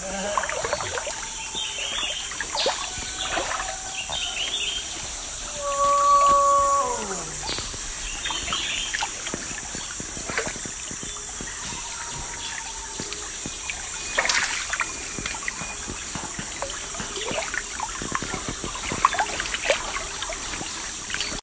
Ha ha ha.